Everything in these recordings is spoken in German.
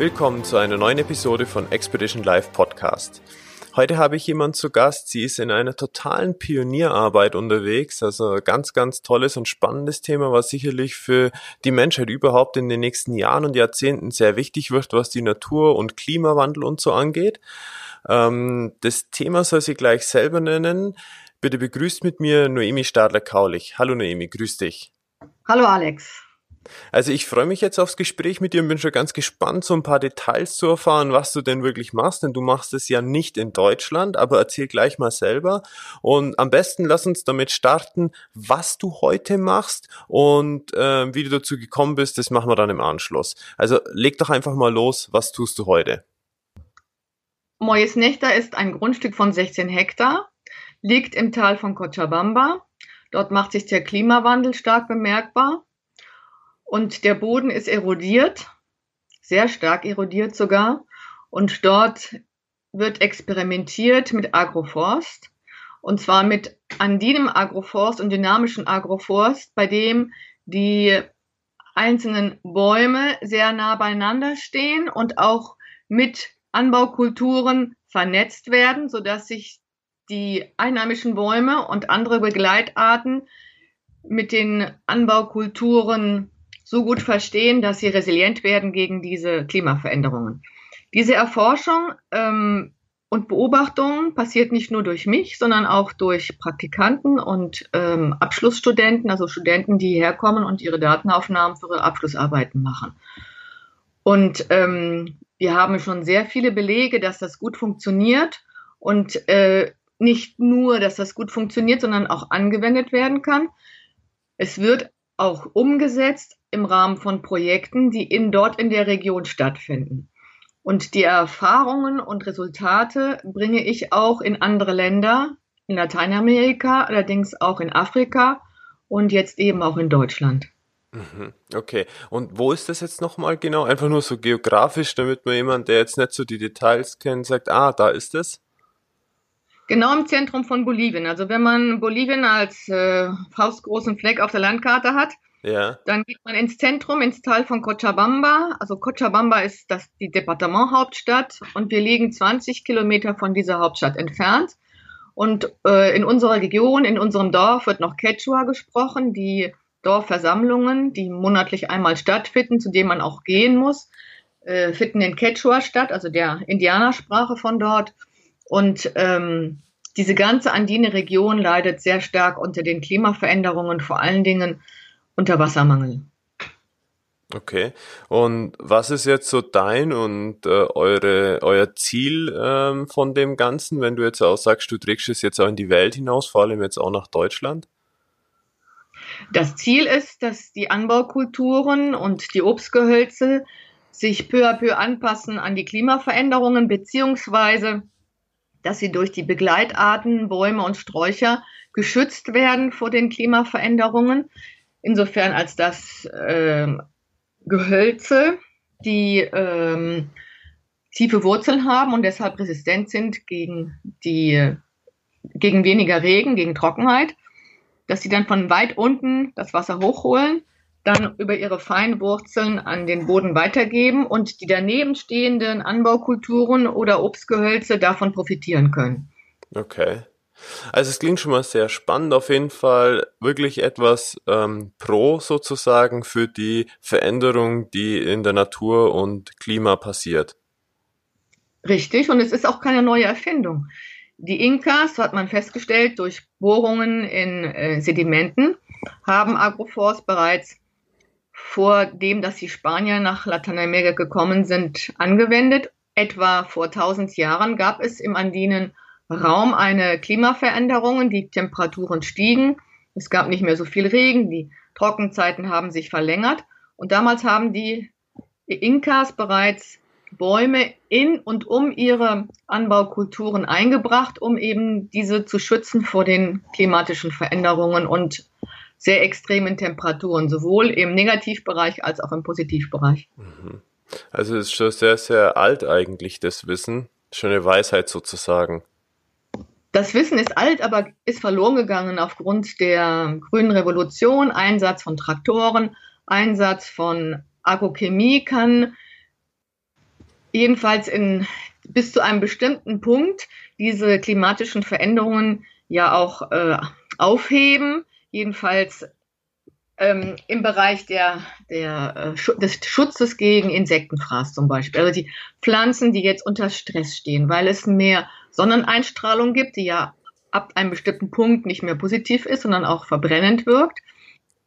Willkommen zu einer neuen Episode von Expedition Live Podcast. Heute habe ich jemand zu Gast. Sie ist in einer totalen Pionierarbeit unterwegs. Also ganz, ganz tolles und spannendes Thema, was sicherlich für die Menschheit überhaupt in den nächsten Jahren und Jahrzehnten sehr wichtig wird, was die Natur- und Klimawandel und so angeht. Ähm, das Thema soll sie gleich selber nennen. Bitte begrüßt mit mir Noemi Stadler-Kaulich. Hallo Noemi, grüß dich. Hallo Alex. Also ich freue mich jetzt aufs Gespräch mit dir und bin schon ganz gespannt, so ein paar Details zu erfahren, was du denn wirklich machst, denn du machst es ja nicht in Deutschland, aber erzähl gleich mal selber. Und am besten lass uns damit starten, was du heute machst und äh, wie du dazu gekommen bist, das machen wir dann im Anschluss. Also leg doch einfach mal los, was tust du heute? Moyes Nechter ist ein Grundstück von 16 Hektar, liegt im Tal von Cochabamba. Dort macht sich der Klimawandel stark bemerkbar und der Boden ist erodiert, sehr stark erodiert sogar. Und dort wird experimentiert mit Agroforst. Und zwar mit andinem Agroforst und dynamischen Agroforst, bei dem die einzelnen Bäume sehr nah beieinander stehen und auch mit Anbaukulturen vernetzt werden, sodass sich die einheimischen Bäume und andere Begleitarten mit den Anbaukulturen so gut verstehen, dass sie resilient werden gegen diese Klimaveränderungen. Diese Erforschung ähm, und Beobachtung passiert nicht nur durch mich, sondern auch durch Praktikanten und ähm, Abschlussstudenten, also Studenten, die hierher kommen und ihre Datenaufnahmen für ihre Abschlussarbeiten machen. Und ähm, wir haben schon sehr viele Belege, dass das gut funktioniert und äh, nicht nur, dass das gut funktioniert, sondern auch angewendet werden kann. Es wird auch umgesetzt im Rahmen von Projekten, die in, dort in der Region stattfinden. Und die Erfahrungen und Resultate bringe ich auch in andere Länder, in Lateinamerika, allerdings auch in Afrika und jetzt eben auch in Deutschland. Mhm, okay, und wo ist das jetzt nochmal genau? Einfach nur so geografisch, damit man jemand, der jetzt nicht so die Details kennt, sagt, ah, da ist es? Genau im Zentrum von Bolivien. Also wenn man Bolivien als äh, faustgroßen Fleck auf der Landkarte hat, ja. Dann geht man ins Zentrum, ins Tal von Cochabamba. Also Cochabamba ist das, die Departementhauptstadt und wir liegen 20 Kilometer von dieser Hauptstadt entfernt. Und äh, in unserer Region, in unserem Dorf wird noch Quechua gesprochen. Die Dorfversammlungen, die monatlich einmal stattfinden, zu denen man auch gehen muss, äh, finden in Quechua statt, also der Indianersprache von dort. Und ähm, diese ganze andine Region leidet sehr stark unter den Klimaveränderungen, vor allen Dingen Unterwassermangel. Okay. Und was ist jetzt so dein und äh, eure, euer Ziel ähm, von dem Ganzen, wenn du jetzt auch sagst, du trägst es jetzt auch in die Welt hinaus, vor allem jetzt auch nach Deutschland? Das Ziel ist, dass die Anbaukulturen und die Obstgehölze sich peu à peu anpassen an die Klimaveränderungen, beziehungsweise dass sie durch die Begleitarten, Bäume und Sträucher geschützt werden vor den Klimaveränderungen insofern als dass ähm, Gehölze, die ähm, tiefe Wurzeln haben und deshalb resistent sind gegen die gegen weniger Regen, gegen Trockenheit, dass sie dann von weit unten das Wasser hochholen, dann über ihre feinen Wurzeln an den Boden weitergeben und die daneben stehenden Anbaukulturen oder Obstgehölze davon profitieren können. Okay. Also es klingt schon mal sehr spannend, auf jeden Fall wirklich etwas ähm, pro sozusagen für die Veränderung, die in der Natur und Klima passiert. Richtig, und es ist auch keine neue Erfindung. Die Inkas, hat man festgestellt, durch Bohrungen in äh, Sedimenten, haben Agroforst bereits vor dem, dass die Spanier nach Lateinamerika gekommen sind, angewendet. Etwa vor 1000 Jahren gab es im Andinen Raum eine Klimaveränderung. Die Temperaturen stiegen. Es gab nicht mehr so viel Regen. Die Trockenzeiten haben sich verlängert. Und damals haben die Inkas bereits Bäume in und um ihre Anbaukulturen eingebracht, um eben diese zu schützen vor den klimatischen Veränderungen und sehr extremen Temperaturen, sowohl im Negativbereich als auch im Positivbereich. Mhm. Also es ist schon sehr, sehr alt eigentlich, das Wissen. Schöne Weisheit sozusagen. Das Wissen ist alt, aber ist verloren gegangen aufgrund der grünen Revolution, Einsatz von Traktoren, Einsatz von Agrochemie kann jedenfalls in, bis zu einem bestimmten Punkt diese klimatischen Veränderungen ja auch äh, aufheben, jedenfalls ähm, im Bereich der, der, äh, des Schutzes gegen Insektenfraß zum Beispiel. Also die Pflanzen, die jetzt unter Stress stehen, weil es mehr Sonneneinstrahlung gibt, die ja ab einem bestimmten Punkt nicht mehr positiv ist, sondern auch verbrennend wirkt,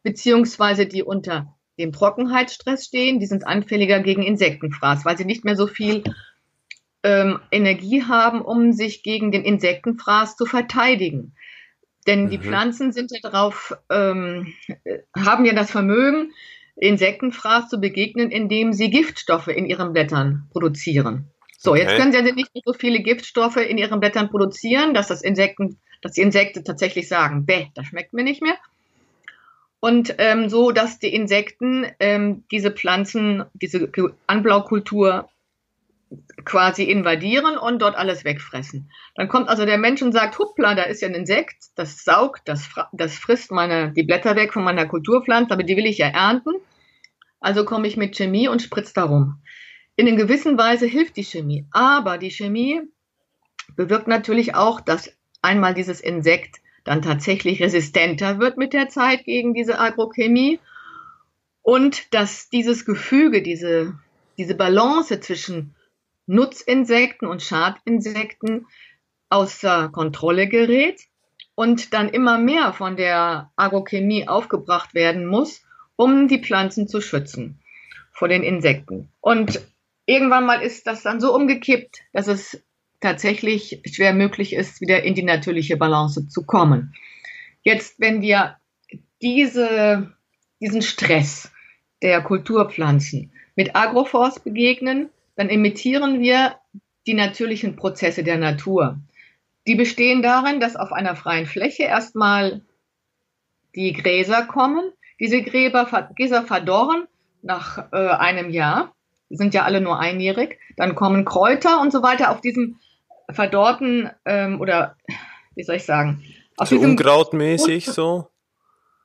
beziehungsweise die unter dem Trockenheitsstress stehen, die sind anfälliger gegen Insektenfraß, weil sie nicht mehr so viel ähm, Energie haben, um sich gegen den Insektenfraß zu verteidigen. Denn mhm. die Pflanzen sind ja darauf, ähm, haben ja das Vermögen, Insektenfraß zu begegnen, indem sie Giftstoffe in ihren Blättern produzieren. So, okay. jetzt können sie also nicht mehr so viele Giftstoffe in ihren Blättern produzieren, dass das Insekten, dass die Insekten tatsächlich sagen, bäh, das schmeckt mir nicht mehr und ähm, so, dass die Insekten ähm, diese Pflanzen, diese Anblaukultur quasi invadieren und dort alles wegfressen. Dann kommt also der Mensch und sagt, huppla, da ist ja ein Insekt, das saugt, das, das frisst meine, die Blätter weg von meiner Kulturpflanze, aber die will ich ja ernten. Also komme ich mit Chemie und spritze darum. In einer gewissen Weise hilft die Chemie, aber die Chemie bewirkt natürlich auch, dass einmal dieses Insekt dann tatsächlich resistenter wird mit der Zeit gegen diese Agrochemie und dass dieses Gefüge, diese, diese Balance zwischen Nutzinsekten und Schadinsekten außer Kontrolle gerät und dann immer mehr von der Agrochemie aufgebracht werden muss, um die Pflanzen zu schützen vor den Insekten. Und irgendwann mal ist das dann so umgekippt, dass es tatsächlich schwer möglich ist, wieder in die natürliche Balance zu kommen. Jetzt, wenn wir diese, diesen Stress der Kulturpflanzen mit Agroforce begegnen, dann imitieren wir die natürlichen Prozesse der Natur. Die bestehen darin, dass auf einer freien Fläche erstmal die Gräser kommen. Diese Gräber, Gräser verdorren nach äh, einem Jahr. Die sind ja alle nur einjährig. Dann kommen Kräuter und so weiter auf diesem verdorrten ähm, oder wie soll ich sagen? Auf so unkrautmäßig Grund, so?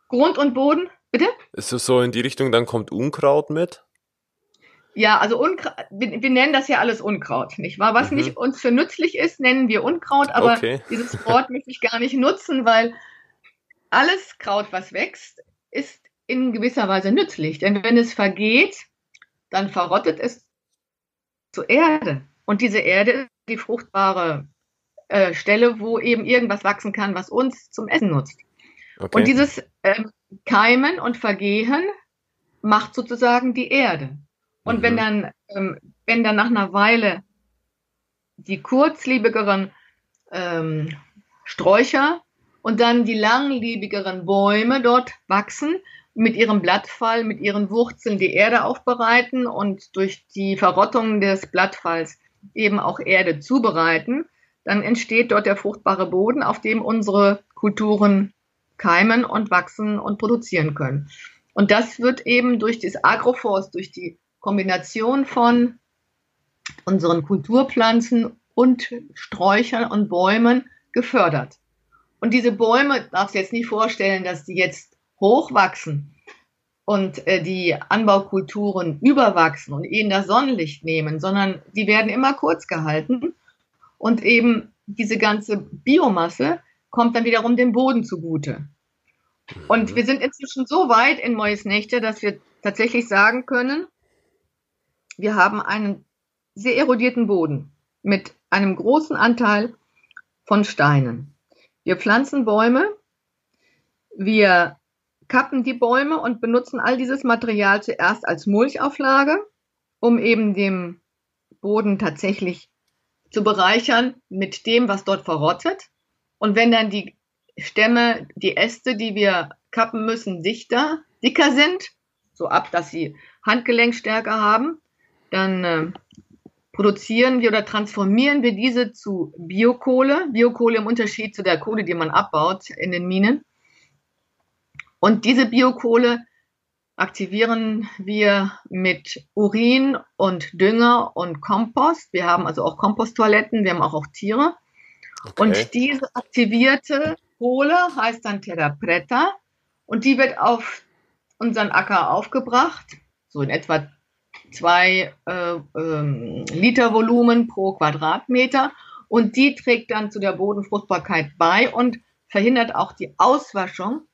Grund und Boden, bitte? Ist es so in die Richtung, dann kommt Unkraut mit? Ja, also Unkraut, wir, wir, nennen das ja alles Unkraut, nicht wahr? Was mhm. nicht uns für nützlich ist, nennen wir Unkraut, aber okay. dieses Wort möchte ich gar nicht nutzen, weil alles Kraut, was wächst, ist in gewisser Weise nützlich. Denn wenn es vergeht, dann verrottet es zur Erde. Und diese Erde die fruchtbare äh, Stelle, wo eben irgendwas wachsen kann, was uns zum Essen nutzt. Okay. Und dieses äh, Keimen und Vergehen macht sozusagen die Erde. Und mhm. wenn dann, ähm, wenn dann nach einer Weile die kurzlebigeren ähm, Sträucher und dann die langlebigeren Bäume dort wachsen, mit ihrem Blattfall, mit ihren Wurzeln die Erde aufbereiten und durch die Verrottung des Blattfalls eben auch Erde zubereiten, dann entsteht dort der fruchtbare Boden, auf dem unsere Kulturen keimen und wachsen und produzieren können. Und das wird eben durch das Agroforst, durch die Kombination von unseren Kulturpflanzen und Sträuchern und Bäumen gefördert. Und diese Bäume, darfst du jetzt nicht vorstellen, dass die jetzt hochwachsen und äh, die Anbaukulturen überwachsen und ihnen das Sonnenlicht nehmen, sondern die werden immer kurz gehalten und eben diese ganze Biomasse kommt dann wiederum dem Boden zugute. Und wir sind inzwischen so weit in Mois Nächte, dass wir tatsächlich sagen können, wir haben einen sehr erodierten Boden mit einem großen Anteil von Steinen. Wir pflanzen Bäume, wir kappen die Bäume und benutzen all dieses Material zuerst als Mulchauflage, um eben dem Boden tatsächlich zu bereichern mit dem, was dort verrottet. Und wenn dann die Stämme, die Äste, die wir kappen müssen, dichter, dicker sind, so ab, dass sie Handgelenkstärke haben, dann äh, produzieren wir oder transformieren wir diese zu Biokohle. Biokohle im Unterschied zu der Kohle, die man abbaut in den Minen. Und diese Biokohle aktivieren wir mit Urin und Dünger und Kompost. Wir haben also auch Komposttoiletten, wir haben auch, auch Tiere. Okay. Und diese aktivierte Kohle heißt dann Terra Preta und die wird auf unseren Acker aufgebracht, so in etwa zwei äh, ähm, Liter Volumen pro Quadratmeter und die trägt dann zu der Bodenfruchtbarkeit bei und verhindert auch die Auswaschung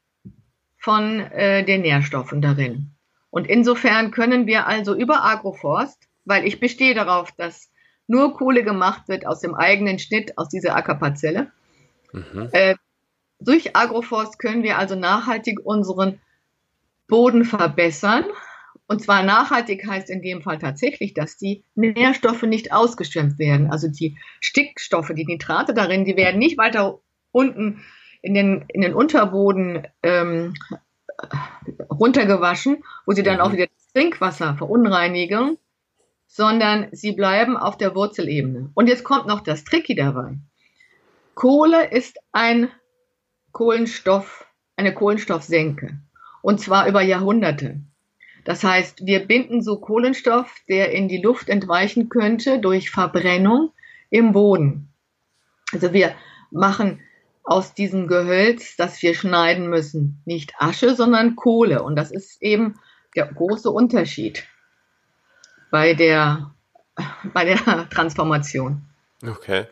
von äh, den Nährstoffen darin. Und insofern können wir also über Agroforst, weil ich bestehe darauf, dass nur Kohle gemacht wird aus dem eigenen Schnitt, aus dieser Ackerparzelle. Mhm. Äh, durch Agroforst können wir also nachhaltig unseren Boden verbessern. Und zwar nachhaltig heißt in dem Fall tatsächlich, dass die Nährstoffe nicht ausgeschwemmt werden. Also die Stickstoffe, die Nitrate darin, die werden nicht weiter unten in den, in den Unterboden ähm, runtergewaschen, wo sie dann auch wieder das Trinkwasser verunreinigen, sondern sie bleiben auf der Wurzelebene. Und jetzt kommt noch das Tricky dabei. Kohle ist ein Kohlenstoff, eine Kohlenstoffsenke. Und zwar über Jahrhunderte. Das heißt, wir binden so Kohlenstoff, der in die Luft entweichen könnte durch Verbrennung im Boden. Also wir machen aus diesem Gehölz, das wir schneiden müssen. Nicht Asche, sondern Kohle. Und das ist eben der große Unterschied bei der, bei der Transformation. Okay.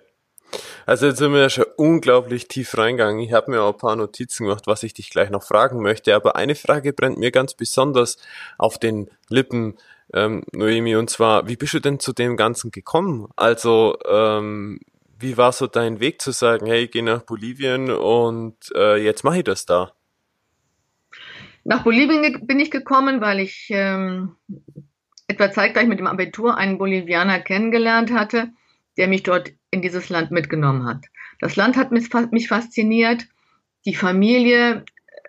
Also jetzt sind wir ja schon unglaublich tief reingegangen. Ich habe mir auch ein paar Notizen gemacht, was ich dich gleich noch fragen möchte. Aber eine Frage brennt mir ganz besonders auf den Lippen, ähm, Noemi, und zwar, wie bist du denn zu dem Ganzen gekommen? Also ähm, wie war so dein Weg zu sagen, hey, ich gehe nach Bolivien und äh, jetzt mache ich das da? Nach Bolivien bin ich gekommen, weil ich ähm, etwa zeitgleich mit dem Abitur einen Bolivianer kennengelernt hatte, der mich dort in dieses Land mitgenommen hat. Das Land hat mich, fasziniert. Die Familie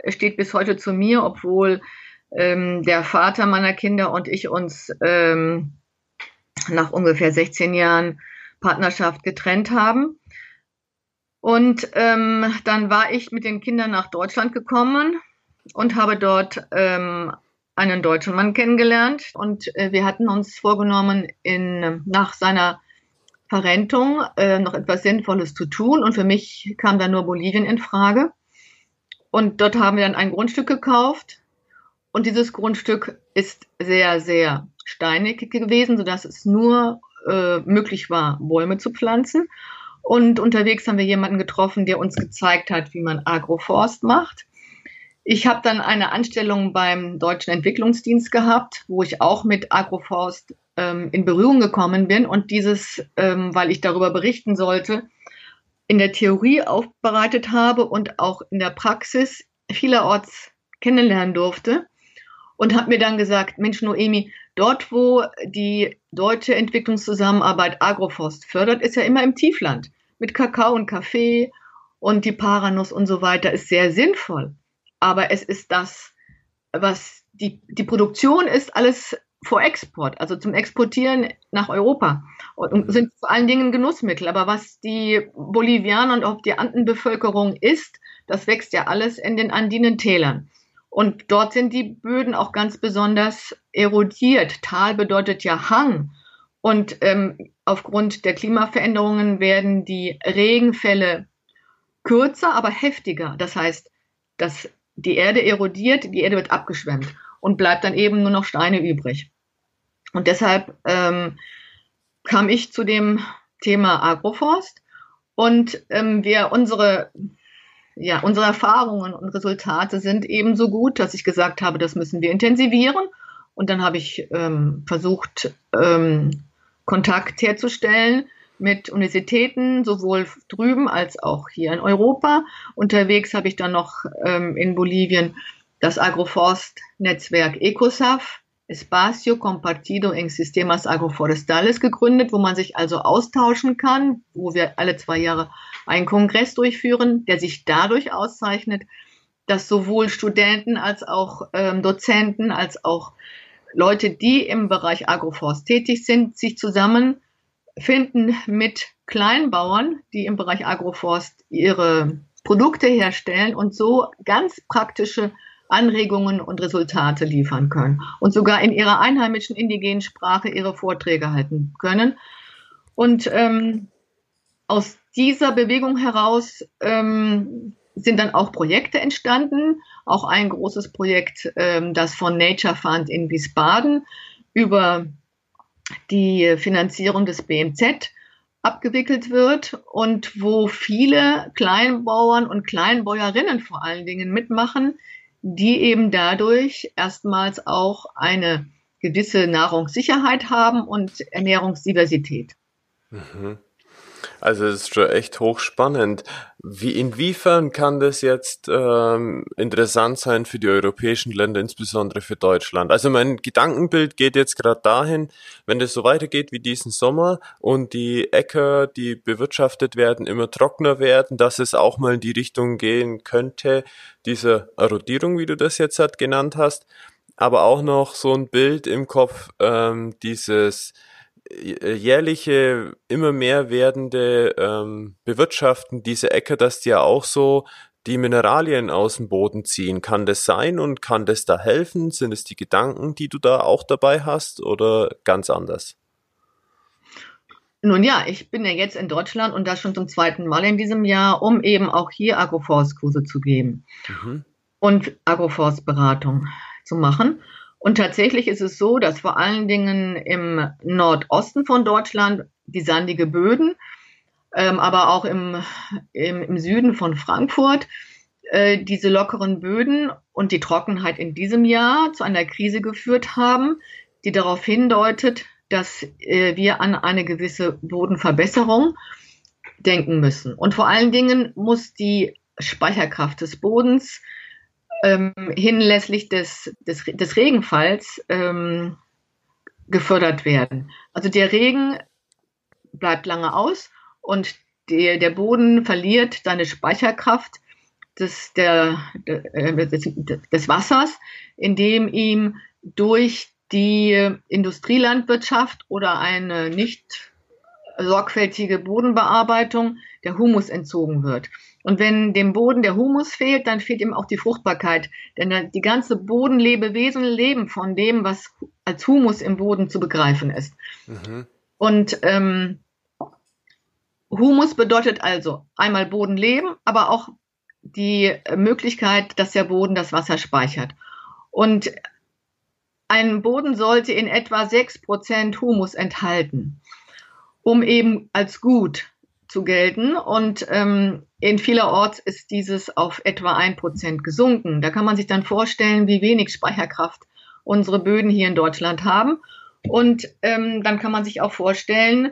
steht bis heute zu mir, obwohl ähm, der Vater meiner Kinder und ich uns ähm, nach ungefähr 16 Jahren Partnerschaft getrennt haben. Und ähm, dann war ich mit den Kindern nach Deutschland gekommen und habe dort ähm, einen deutschen Mann kennengelernt. Und äh, wir hatten uns vorgenommen, in, nach seiner Verrentung äh, noch etwas Sinnvolles zu tun. Und für mich kam dann nur Bolivien in Frage. Und dort haben wir dann ein Grundstück gekauft. Und dieses Grundstück ist sehr, sehr steinig gewesen, sodass es nur äh, möglich war, Bäume zu pflanzen. Und unterwegs haben wir jemanden getroffen, der uns gezeigt hat, wie man Agroforst macht. Ich habe dann eine Anstellung beim Deutschen Entwicklungsdienst gehabt, wo ich auch mit Agroforst ähm, in Berührung gekommen bin und dieses, ähm, weil ich darüber berichten sollte, in der Theorie aufbereitet habe und auch in der Praxis vielerorts kennenlernen durfte und habe mir dann gesagt, Mensch Noemi, Dort, wo die deutsche Entwicklungszusammenarbeit Agroforst fördert, ist ja immer im Tiefland mit Kakao und Kaffee und die Paranuss und so weiter ist sehr sinnvoll. Aber es ist das, was die, die Produktion ist, alles vor Export, also zum Exportieren nach Europa und sind vor allen Dingen Genussmittel. Aber was die Bolivianer und auch die Andenbevölkerung isst, das wächst ja alles in den andinen Tälern. Und dort sind die Böden auch ganz besonders erodiert. Tal bedeutet ja Hang. Und ähm, aufgrund der Klimaveränderungen werden die Regenfälle kürzer, aber heftiger. Das heißt, dass die Erde erodiert, die Erde wird abgeschwemmt und bleibt dann eben nur noch Steine übrig. Und deshalb ähm, kam ich zu dem Thema Agroforst und ähm, wir unsere ja, unsere Erfahrungen und Resultate sind eben so gut, dass ich gesagt habe, das müssen wir intensivieren. Und dann habe ich ähm, versucht, ähm, Kontakt herzustellen mit Universitäten, sowohl drüben als auch hier in Europa. Unterwegs habe ich dann noch ähm, in Bolivien das Agroforst-Netzwerk ECOSAF Espacio Compartido en Sistemas Agroforestales gegründet, wo man sich also austauschen kann, wo wir alle zwei Jahre einen Kongress durchführen, der sich dadurch auszeichnet, dass sowohl Studenten als auch ähm, Dozenten als auch Leute, die im Bereich Agroforst tätig sind, sich zusammen finden mit Kleinbauern, die im Bereich Agroforst ihre Produkte herstellen und so ganz praktische Anregungen und Resultate liefern können und sogar in ihrer einheimischen indigenen Sprache ihre Vorträge halten können. Und ähm, aus dieser Bewegung heraus ähm, sind dann auch Projekte entstanden, auch ein großes Projekt, ähm, das von Nature Fund in Wiesbaden über die Finanzierung des BMZ abgewickelt wird und wo viele Kleinbauern und Kleinbäuerinnen vor allen Dingen mitmachen, die eben dadurch erstmals auch eine gewisse Nahrungssicherheit haben und Ernährungsdiversität. Mhm. Also es ist schon echt hochspannend. Wie inwiefern kann das jetzt ähm, interessant sein für die europäischen Länder, insbesondere für Deutschland? Also mein Gedankenbild geht jetzt gerade dahin, wenn das so weitergeht wie diesen Sommer und die Äcker, die bewirtschaftet werden, immer trockener werden, dass es auch mal in die Richtung gehen könnte, diese Erodierung, wie du das jetzt halt genannt hast, aber auch noch so ein Bild im Kopf, ähm, dieses jährliche, immer mehr werdende ähm, Bewirtschaften diese Äcker, dass die ja auch so die Mineralien aus dem Boden ziehen. Kann das sein und kann das da helfen? Sind es die Gedanken, die du da auch dabei hast oder ganz anders? Nun ja, ich bin ja jetzt in Deutschland und das schon zum zweiten Mal in diesem Jahr, um eben auch hier Agroforstkurse zu geben mhm. und Agroforstberatung zu machen. Und tatsächlich ist es so, dass vor allen Dingen im Nordosten von Deutschland die sandige Böden, ähm, aber auch im, im, im, Süden von Frankfurt äh, diese lockeren Böden und die Trockenheit in diesem Jahr zu einer Krise geführt haben, die darauf hindeutet, dass äh, wir an eine gewisse Bodenverbesserung denken müssen. Und vor allen Dingen muss die Speicherkraft des Bodens ähm, hinlässlich des, des, des Regenfalls ähm, gefördert werden. Also der Regen bleibt lange aus und der, der Boden verliert seine Speicherkraft des, der, äh, des, des Wassers, indem ihm durch die Industrielandwirtschaft oder eine nicht sorgfältige Bodenbearbeitung der Humus entzogen wird. Und wenn dem Boden der Humus fehlt, dann fehlt ihm auch die Fruchtbarkeit. Denn die ganze Bodenlebewesen leben von dem, was als Humus im Boden zu begreifen ist. Mhm. Und ähm, Humus bedeutet also einmal Bodenleben, aber auch die Möglichkeit, dass der Boden das Wasser speichert. Und ein Boden sollte in etwa 6% Humus enthalten, um eben als gut zu gelten. Und ähm, in vielerorts ist dieses auf etwa ein Prozent gesunken. Da kann man sich dann vorstellen, wie wenig Speicherkraft unsere Böden hier in Deutschland haben. Und ähm, dann kann man sich auch vorstellen,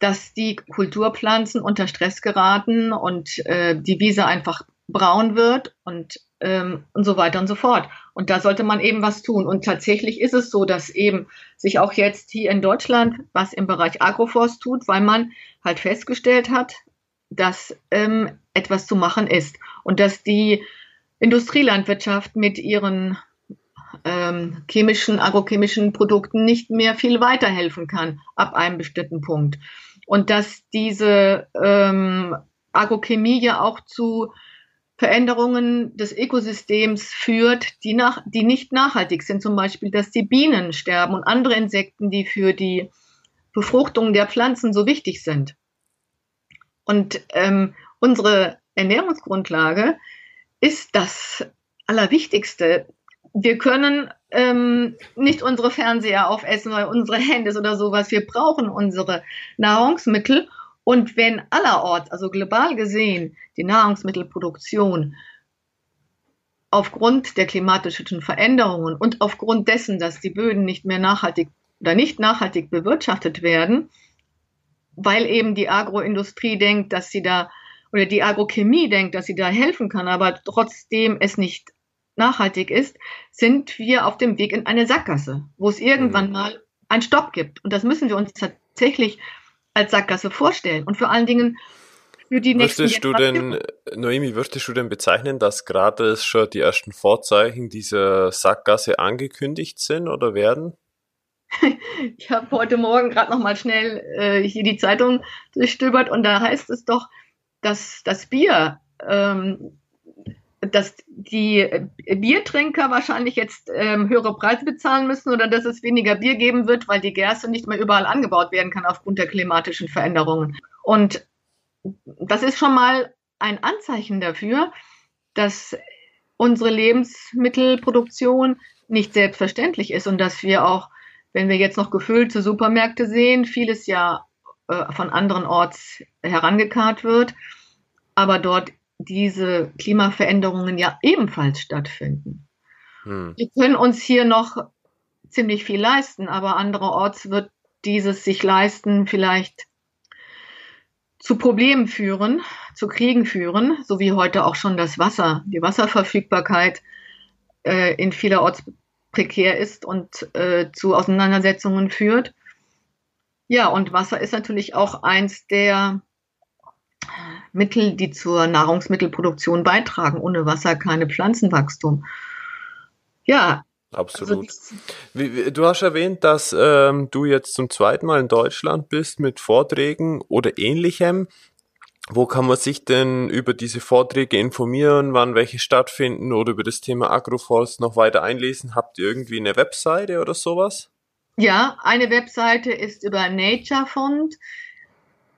dass die Kulturpflanzen unter Stress geraten und äh, die Wiese einfach braun wird und, ähm, und so weiter und so fort. Und da sollte man eben was tun. Und tatsächlich ist es so, dass eben sich auch jetzt hier in Deutschland was im Bereich Agroforst tut, weil man halt festgestellt hat, dass ähm, etwas zu machen ist und dass die Industrielandwirtschaft mit ihren ähm, chemischen, agrochemischen Produkten nicht mehr viel weiterhelfen kann ab einem bestimmten Punkt. Und dass diese ähm, Agrochemie ja auch zu Veränderungen des Ökosystems führt, die, nach, die nicht nachhaltig sind. Zum Beispiel, dass die Bienen sterben und andere Insekten, die für die Befruchtung der Pflanzen so wichtig sind. Und ähm, unsere Ernährungsgrundlage ist das Allerwichtigste. Wir können ähm, nicht unsere Fernseher aufessen oder unsere Handys oder sowas. Wir brauchen unsere Nahrungsmittel und wenn allerorts, also global gesehen, die Nahrungsmittelproduktion aufgrund der klimatischen Veränderungen und aufgrund dessen, dass die Böden nicht mehr nachhaltig oder nicht nachhaltig bewirtschaftet werden, weil eben die Agroindustrie denkt, dass sie da oder die Agrochemie denkt, dass sie da helfen kann, aber trotzdem es nicht nachhaltig ist, sind wir auf dem Weg in eine Sackgasse, wo es irgendwann mhm. mal einen Stopp gibt. Und das müssen wir uns tatsächlich als Sackgasse vorstellen. Und vor allen Dingen für die nächsten Würdest du denn, Noemi, würdest du denn bezeichnen, dass gerade schon die ersten Vorzeichen dieser Sackgasse angekündigt sind oder werden? ich habe heute Morgen gerade noch mal schnell äh, hier die Zeitung durchstöbert und da heißt es doch, dass das Bier, ähm, dass die Biertrinker wahrscheinlich jetzt ähm, höhere Preise bezahlen müssen oder dass es weniger Bier geben wird, weil die Gerste nicht mehr überall angebaut werden kann aufgrund der klimatischen Veränderungen. Und das ist schon mal ein Anzeichen dafür, dass unsere Lebensmittelproduktion nicht selbstverständlich ist und dass wir auch, wenn wir jetzt noch gefüllte Supermärkte sehen, vieles ja äh, von anderen Orts herangekarrt wird, aber dort diese Klimaveränderungen ja ebenfalls stattfinden. Hm. Wir können uns hier noch ziemlich viel leisten, aber andererorts wird dieses sich leisten vielleicht zu Problemen führen, zu Kriegen führen, so wie heute auch schon das Wasser, die Wasserverfügbarkeit äh, in vielerorts prekär ist und äh, zu Auseinandersetzungen führt. Ja, und Wasser ist natürlich auch eins der Mittel, die zur Nahrungsmittelproduktion beitragen. Ohne Wasser keine Pflanzenwachstum. Ja. Absolut. Also wie, wie, du hast erwähnt, dass ähm, du jetzt zum zweiten Mal in Deutschland bist mit Vorträgen oder ähnlichem. Wo kann man sich denn über diese Vorträge informieren, wann welche stattfinden oder über das Thema Agroforst noch weiter einlesen? Habt ihr irgendwie eine Webseite oder sowas? Ja, eine Webseite ist über Naturefund,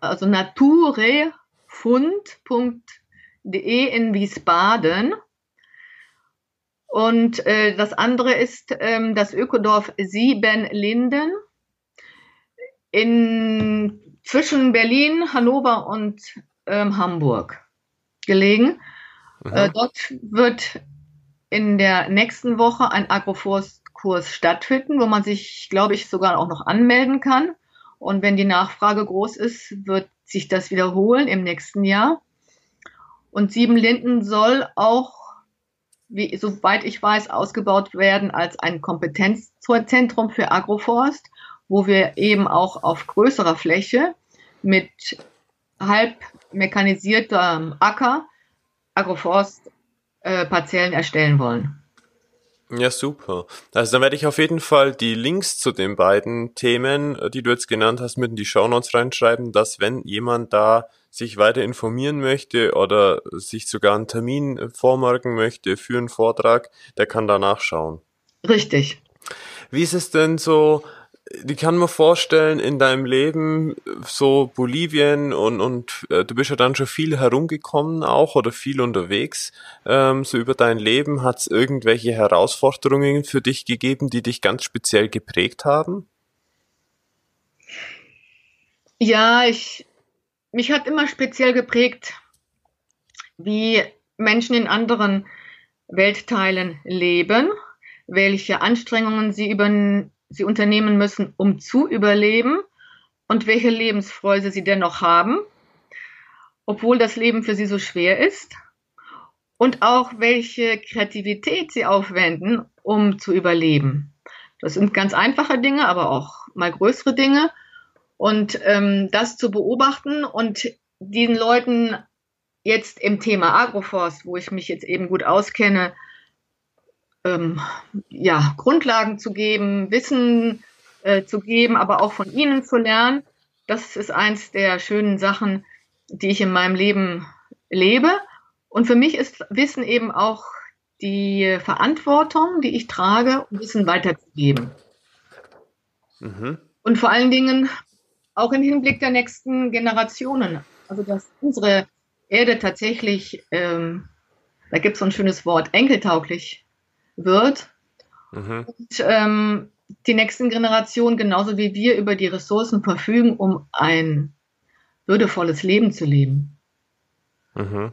also naturefund.de in Wiesbaden. Und äh, das andere ist ähm, das Ökodorf Siebenlinden in, zwischen Berlin, Hannover und ähm, Hamburg gelegen. Äh, dort wird in der nächsten Woche ein Agroforstkurs stattfinden, wo man sich, glaube ich, sogar auch noch anmelden kann. Und wenn die Nachfrage groß ist, wird sich das wiederholen im nächsten Jahr. Und Siebenlinden soll auch, wie, soweit ich weiß, ausgebaut werden als ein Kompetenzzentrum für Agroforst, wo wir eben auch auf größerer Fläche mit halb mechanisierter Acker, Agroforst, äh, erstellen wollen. Ja, super. Also dann werde ich auf jeden Fall die Links zu den beiden Themen, äh, die du jetzt genannt hast, mit in die Shownotes reinschreiben, dass wenn jemand da sich weiter informieren möchte oder sich sogar einen Termin vormerken möchte für einen Vortrag, der kann da nachschauen. Richtig. Wie ist es denn so, die kann man vorstellen in deinem Leben so Bolivien und und äh, du bist ja dann schon viel herumgekommen auch oder viel unterwegs ähm, so über dein Leben. Hat es irgendwelche Herausforderungen für dich gegeben die dich ganz speziell geprägt haben? Ja ich mich hat immer speziell geprägt wie Menschen in anderen Weltteilen leben welche Anstrengungen sie über sie unternehmen müssen, um zu überleben und welche Lebensfreude sie dennoch haben, obwohl das Leben für sie so schwer ist und auch welche Kreativität sie aufwenden, um zu überleben. Das sind ganz einfache Dinge, aber auch mal größere Dinge. Und ähm, das zu beobachten und diesen Leuten jetzt im Thema Agroforst, wo ich mich jetzt eben gut auskenne, ähm, ja, Grundlagen zu geben, Wissen äh, zu geben, aber auch von ihnen zu lernen. Das ist eins der schönen Sachen, die ich in meinem Leben lebe. Und für mich ist Wissen eben auch die Verantwortung, die ich trage, Wissen weiterzugeben. Mhm. Und vor allen Dingen auch im Hinblick der nächsten Generationen. Also, dass unsere Erde tatsächlich, ähm, da gibt es so ein schönes Wort, enkeltauglich wird. Mhm. Und ähm, die nächsten Generationen, genauso wie wir, über die Ressourcen verfügen, um ein würdevolles Leben zu leben. Mhm.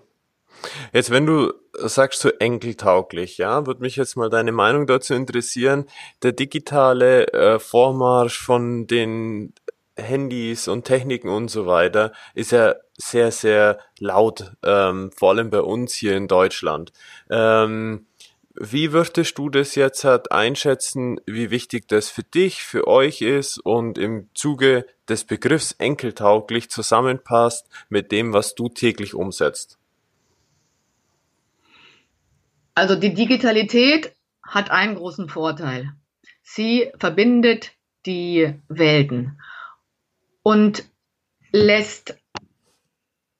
Jetzt, wenn du sagst so enkeltauglich, ja, würde mich jetzt mal deine Meinung dazu interessieren. Der digitale äh, Vormarsch von den Handys und Techniken und so weiter ist ja sehr, sehr laut, ähm, vor allem bei uns hier in Deutschland. Ähm, wie würdest du das jetzt halt einschätzen, wie wichtig das für dich, für euch ist und im Zuge des Begriffs enkeltauglich zusammenpasst mit dem, was du täglich umsetzt? Also die Digitalität hat einen großen Vorteil. Sie verbindet die Wälden und lässt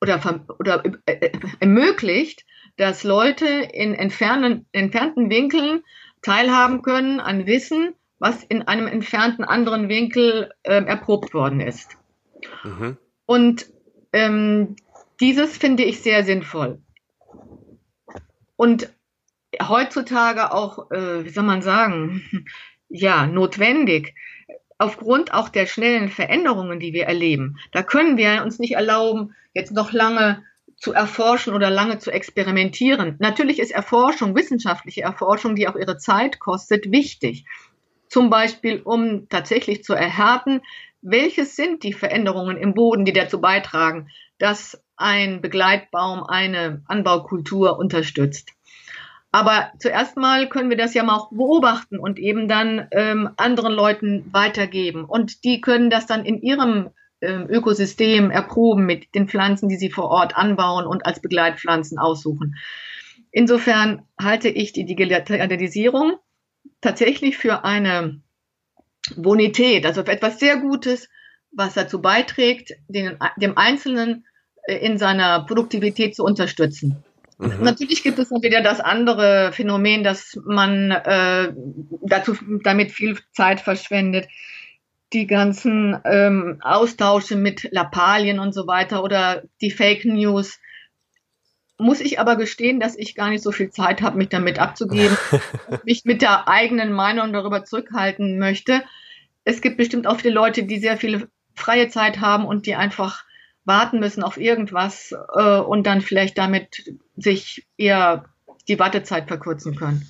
oder, oder äh, ermöglicht, dass Leute in entfernten, entfernten Winkeln teilhaben können an Wissen, was in einem entfernten anderen Winkel äh, erprobt worden ist. Mhm. Und ähm, dieses finde ich sehr sinnvoll. Und heutzutage auch, äh, wie soll man sagen, ja, notwendig. Aufgrund auch der schnellen Veränderungen, die wir erleben, da können wir uns nicht erlauben, jetzt noch lange zu erforschen oder lange zu experimentieren. Natürlich ist Erforschung, wissenschaftliche Erforschung, die auch ihre Zeit kostet, wichtig. Zum Beispiel, um tatsächlich zu erhärten, welches sind die Veränderungen im Boden, die dazu beitragen, dass ein Begleitbaum eine Anbaukultur unterstützt. Aber zuerst mal können wir das ja mal auch beobachten und eben dann ähm, anderen Leuten weitergeben. Und die können das dann in ihrem Ökosystem erproben mit den Pflanzen, die sie vor Ort anbauen und als Begleitpflanzen aussuchen. Insofern halte ich die Digitalisierung tatsächlich für eine Bonität, also für etwas sehr Gutes, was dazu beiträgt, den, dem Einzelnen äh, in seiner Produktivität zu unterstützen. Mhm. Natürlich gibt es noch wieder das andere Phänomen, dass man äh, dazu damit viel Zeit verschwendet, die ganzen ähm, Austausche mit Lappalien und so weiter oder die Fake News. Muss ich aber gestehen, dass ich gar nicht so viel Zeit habe, mich damit abzugeben, mich mit der eigenen Meinung darüber zurückhalten möchte. Es gibt bestimmt auch viele Leute, die sehr viel freie Zeit haben und die einfach warten müssen auf irgendwas äh, und dann vielleicht damit sich eher die Wartezeit verkürzen können.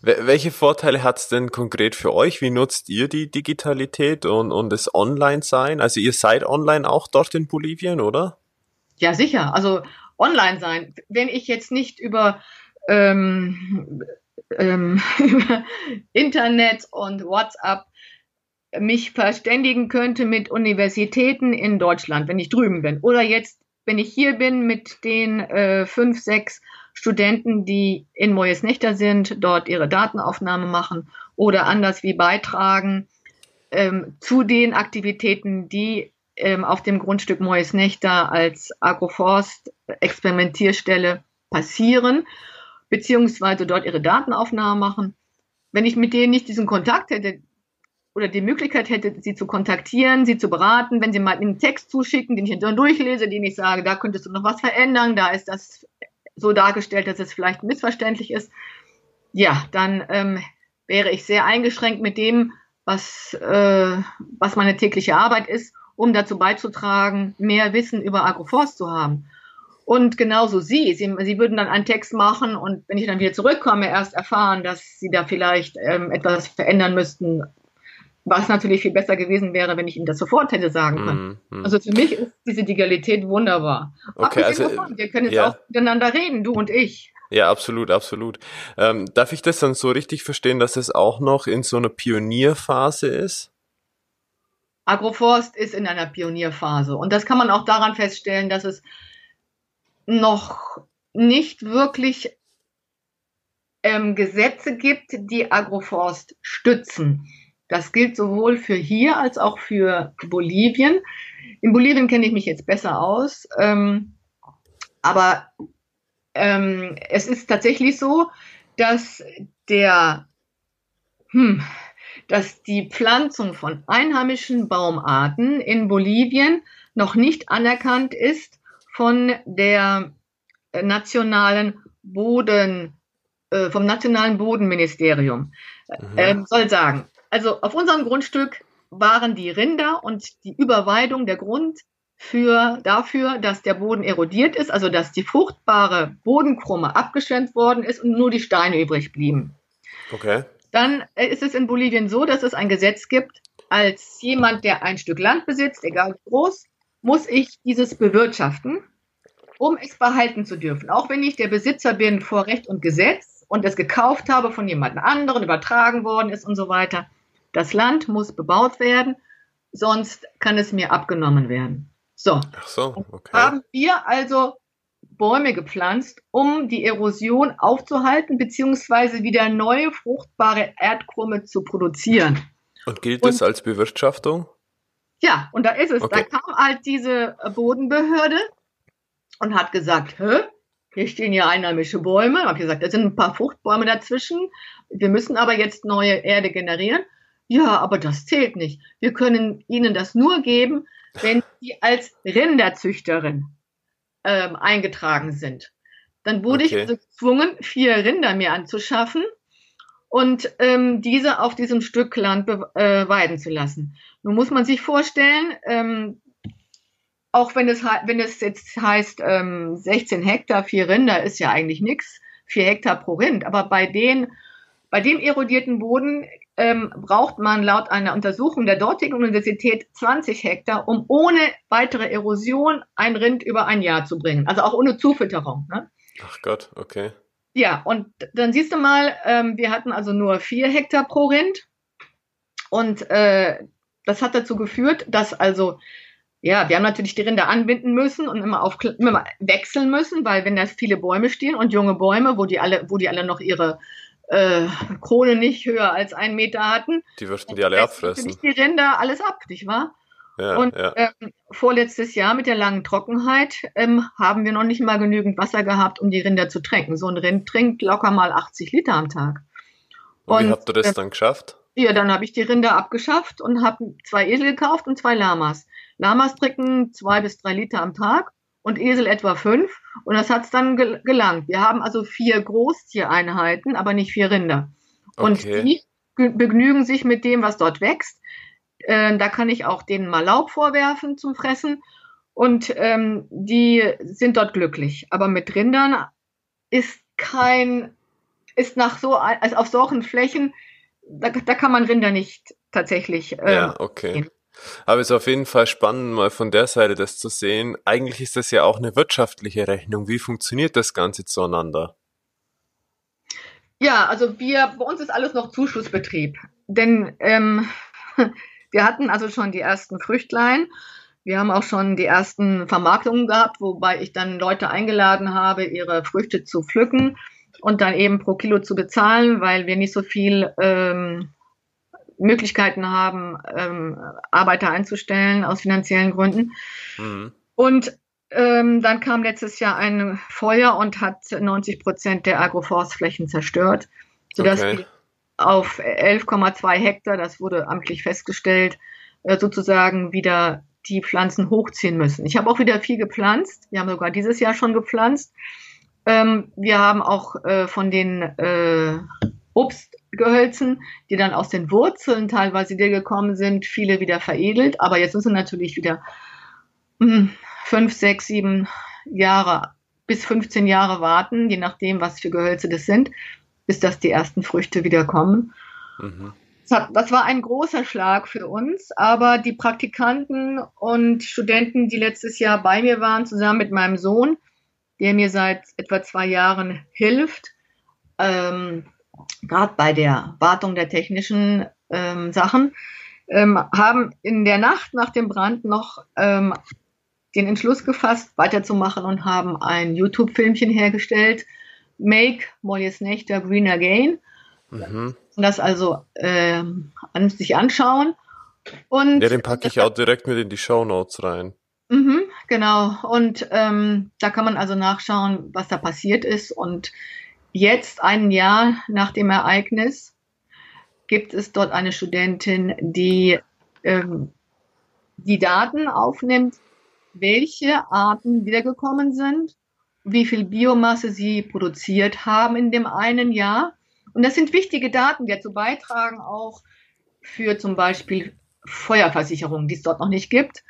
Welche Vorteile hat es denn konkret für euch? Wie nutzt ihr die Digitalität und, und das Online-Sein? Also ihr seid online auch dort in Bolivien, oder? Ja, sicher. Also online sein. Wenn ich jetzt nicht über, ähm, ähm, über Internet und WhatsApp mich verständigen könnte mit Universitäten in Deutschland, wenn ich drüben bin. Oder jetzt, wenn ich hier bin mit den äh, fünf, sechs Studenten, die in Moyes Nächter sind, dort ihre Datenaufnahme machen oder anders wie beitragen ähm, zu den Aktivitäten, die ähm, auf dem Grundstück Moyes Nächter als Agroforst Experimentierstelle passieren, beziehungsweise dort ihre Datenaufnahme machen. Wenn ich mit denen nicht diesen Kontakt hätte oder die Möglichkeit hätte, sie zu kontaktieren, sie zu beraten, wenn sie mal einen Text zuschicken, den ich dann durchlese, den ich sage, da könntest du noch was verändern, da ist das so dargestellt, dass es vielleicht missverständlich ist, ja, dann ähm, wäre ich sehr eingeschränkt mit dem, was, äh, was meine tägliche Arbeit ist, um dazu beizutragen, mehr Wissen über Agroforst zu haben. Und genauso Sie. Sie. Sie würden dann einen Text machen und wenn ich dann wieder zurückkomme, erst erfahren, dass Sie da vielleicht ähm, etwas verändern müssten, was natürlich viel besser gewesen wäre, wenn ich Ihnen das sofort hätte sagen können. Mm, mm. Also für mich ist diese Digitalität wunderbar. Okay, also, wir können jetzt ja. auch miteinander reden, du und ich. Ja, absolut, absolut. Ähm, darf ich das dann so richtig verstehen, dass es auch noch in so einer Pionierphase ist? Agroforst ist in einer Pionierphase und das kann man auch daran feststellen, dass es noch nicht wirklich ähm, Gesetze gibt, die Agroforst stützen. Das gilt sowohl für hier als auch für Bolivien. In Bolivien kenne ich mich jetzt besser aus, ähm, aber ähm, es ist tatsächlich so, dass der, hm, dass die Pflanzung von einheimischen Baumarten in Bolivien noch nicht anerkannt ist von der nationalen Boden, äh, vom nationalen Bodenministerium. Mhm. Ähm, soll sagen, also auf unserem Grundstück waren die Rinder und die Überweidung der Grund für, dafür, dass der Boden erodiert ist, also dass die fruchtbare Bodenkrumme abgeschwemmt worden ist und nur die Steine übrig blieben. Okay. Dann ist es in Bolivien so, dass es ein Gesetz gibt, als jemand, der ein Stück Land besitzt, egal wie groß, muss ich dieses bewirtschaften, um es behalten zu dürfen. Auch wenn ich der Besitzer bin vor Recht und Gesetz und es gekauft habe von jemand anderen, übertragen worden ist und so weiter, das Land muss bebaut werden, sonst kann es mir abgenommen werden. So. Ach so, okay. Haben wir also Bäume gepflanzt, um die Erosion aufzuhalten, beziehungsweise wieder neue fruchtbare Erdkrumme zu produzieren. Und gilt es als Bewirtschaftung? Ja, und da ist es. Okay. Da kam halt diese Bodenbehörde und hat gesagt, Hä? hier stehen ja einheimische Bäume. Ich habe gesagt, da sind ein paar Fruchtbäume dazwischen. Wir müssen aber jetzt neue Erde generieren. Ja, aber das zählt nicht. Wir können Ihnen das nur geben, wenn Sie als Rinderzüchterin ähm, eingetragen sind. Dann wurde okay. ich also gezwungen, vier Rinder mir anzuschaffen und ähm, diese auf diesem Stück Land äh, weiden zu lassen. Nun muss man sich vorstellen, ähm, auch wenn es, wenn es jetzt heißt ähm, 16 Hektar, vier Rinder, ist ja eigentlich nichts, vier Hektar pro Rind. Aber bei den, bei dem erodierten Boden ähm, braucht man laut einer Untersuchung der dortigen Universität 20 Hektar, um ohne weitere Erosion ein Rind über ein Jahr zu bringen. Also auch ohne Zufütterung. Ne? Ach Gott, okay. Ja, und dann siehst du mal, ähm, wir hatten also nur vier Hektar pro Rind. Und äh, das hat dazu geführt, dass also, ja, wir haben natürlich die Rinder anbinden müssen und immer, auf, immer wechseln müssen, weil wenn da viele Bäume stehen und junge Bäume, wo die alle, wo die alle noch ihre äh, Krone nicht höher als einen Meter hatten. Die würden die alle abfressen. Die Rinder alles ab, nicht wahr? Ja, und ja. Ähm, vorletztes Jahr mit der langen Trockenheit ähm, haben wir noch nicht mal genügend Wasser gehabt, um die Rinder zu tränken. So ein Rind trinkt locker mal 80 Liter am Tag. Und, und wie habt ihr das äh, dann geschafft? Ja, dann habe ich die Rinder abgeschafft und habe zwei Esel gekauft und zwei Lamas. Lamas trinken zwei bis drei Liter am Tag und Esel etwa fünf. Und das hat es dann gel gelangt. Wir haben also vier Großtiereinheiten, aber nicht vier Rinder. Und okay. die begnügen sich mit dem, was dort wächst. Äh, da kann ich auch denen mal Laub vorwerfen zum Fressen. Und ähm, die sind dort glücklich. Aber mit Rindern ist kein, ist nach so, also auf solchen Flächen, da, da kann man Rinder nicht tatsächlich. Ähm, ja, okay. Gehen. Aber es ist auf jeden Fall spannend, mal von der Seite das zu sehen. Eigentlich ist das ja auch eine wirtschaftliche Rechnung. Wie funktioniert das Ganze zueinander? Ja, also wir, bei uns ist alles noch Zuschussbetrieb. Denn ähm, wir hatten also schon die ersten Früchtlein. Wir haben auch schon die ersten Vermarktungen gehabt, wobei ich dann Leute eingeladen habe, ihre Früchte zu pflücken und dann eben pro Kilo zu bezahlen, weil wir nicht so viel ähm, Möglichkeiten haben, ähm, Arbeiter einzustellen aus finanziellen Gründen. Mhm. Und ähm, dann kam letztes Jahr ein Feuer und hat 90 Prozent der Agroforstflächen zerstört, sodass okay. auf 11,2 Hektar, das wurde amtlich festgestellt, äh, sozusagen wieder die Pflanzen hochziehen müssen. Ich habe auch wieder viel gepflanzt. Wir haben sogar dieses Jahr schon gepflanzt. Ähm, wir haben auch äh, von den äh, Obstgehölzen, die dann aus den Wurzeln teilweise wieder gekommen sind, viele wieder veredelt. Aber jetzt müssen natürlich wieder mh, hm, fünf, sechs, sieben Jahre bis 15 Jahre warten, je nachdem, was für Gehölze das sind, bis dass die ersten Früchte wieder kommen. Mhm. Das, hat, das war ein großer Schlag für uns, aber die Praktikanten und Studenten, die letztes Jahr bei mir waren, zusammen mit meinem Sohn, der mir seit etwa zwei Jahren hilft, ähm, gerade bei der Wartung der technischen ähm, Sachen, ähm, haben in der Nacht nach dem Brand noch ähm, den Entschluss gefasst, weiterzumachen und haben ein YouTube-Filmchen hergestellt, Make Molly's Nächter Green Again. Mhm. Das also ähm, an sich anschauen. Und ja, den packe ich auch direkt mit in die Show Notes rein. Mhm, genau. Und ähm, da kann man also nachschauen, was da passiert ist. Und Jetzt, ein Jahr nach dem Ereignis, gibt es dort eine Studentin, die ähm, die Daten aufnimmt, welche Arten wiedergekommen sind, wie viel Biomasse sie produziert haben in dem einen Jahr. Und das sind wichtige Daten, die dazu beitragen, auch für zum Beispiel Feuerversicherungen, die es dort noch nicht gibt,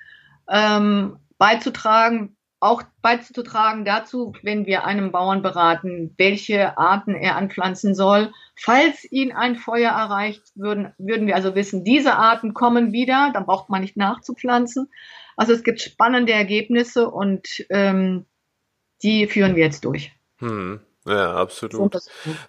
ähm, beizutragen, auch beizutragen dazu, wenn wir einem Bauern beraten, welche Arten er anpflanzen soll. Falls ihn ein Feuer erreicht, würden, würden wir also wissen, diese Arten kommen wieder, dann braucht man nicht nachzupflanzen. Also es gibt spannende Ergebnisse und ähm, die führen wir jetzt durch. Hm. Ja, absolut.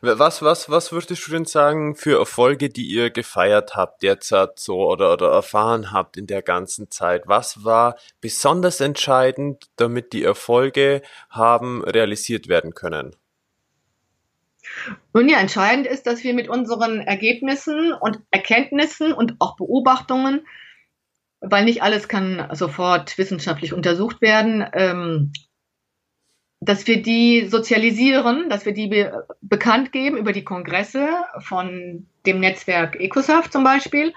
Was, was, was würdest du denn sagen für Erfolge, die ihr gefeiert habt derzeit so oder, oder erfahren habt in der ganzen Zeit? Was war besonders entscheidend, damit die Erfolge haben realisiert werden können? Nun ja, entscheidend ist, dass wir mit unseren Ergebnissen und Erkenntnissen und auch Beobachtungen, weil nicht alles kann sofort wissenschaftlich untersucht werden, ähm, dass wir die sozialisieren, dass wir die be bekannt geben über die Kongresse von dem Netzwerk EcoSoft zum Beispiel,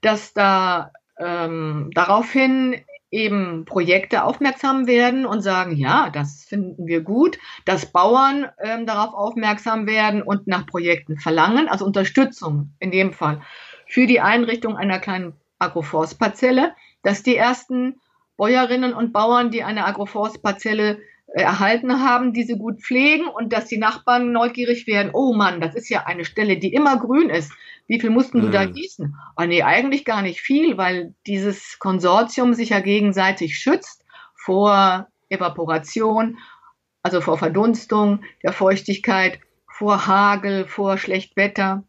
dass da ähm, daraufhin eben Projekte aufmerksam werden und sagen, ja, das finden wir gut, dass Bauern ähm, darauf aufmerksam werden und nach Projekten verlangen, also Unterstützung in dem Fall für die Einrichtung einer kleinen Agroforstparzelle, dass die ersten Bäuerinnen und Bauern, die eine Agroforstparzelle erhalten haben, diese gut pflegen und dass die Nachbarn neugierig werden. Oh Mann, das ist ja eine Stelle, die immer grün ist. Wie viel mussten du da hm. gießen? Oh nee, eigentlich gar nicht viel, weil dieses Konsortium sich ja gegenseitig schützt vor Evaporation, also vor Verdunstung der Feuchtigkeit, vor Hagel, vor Schlechtwetter,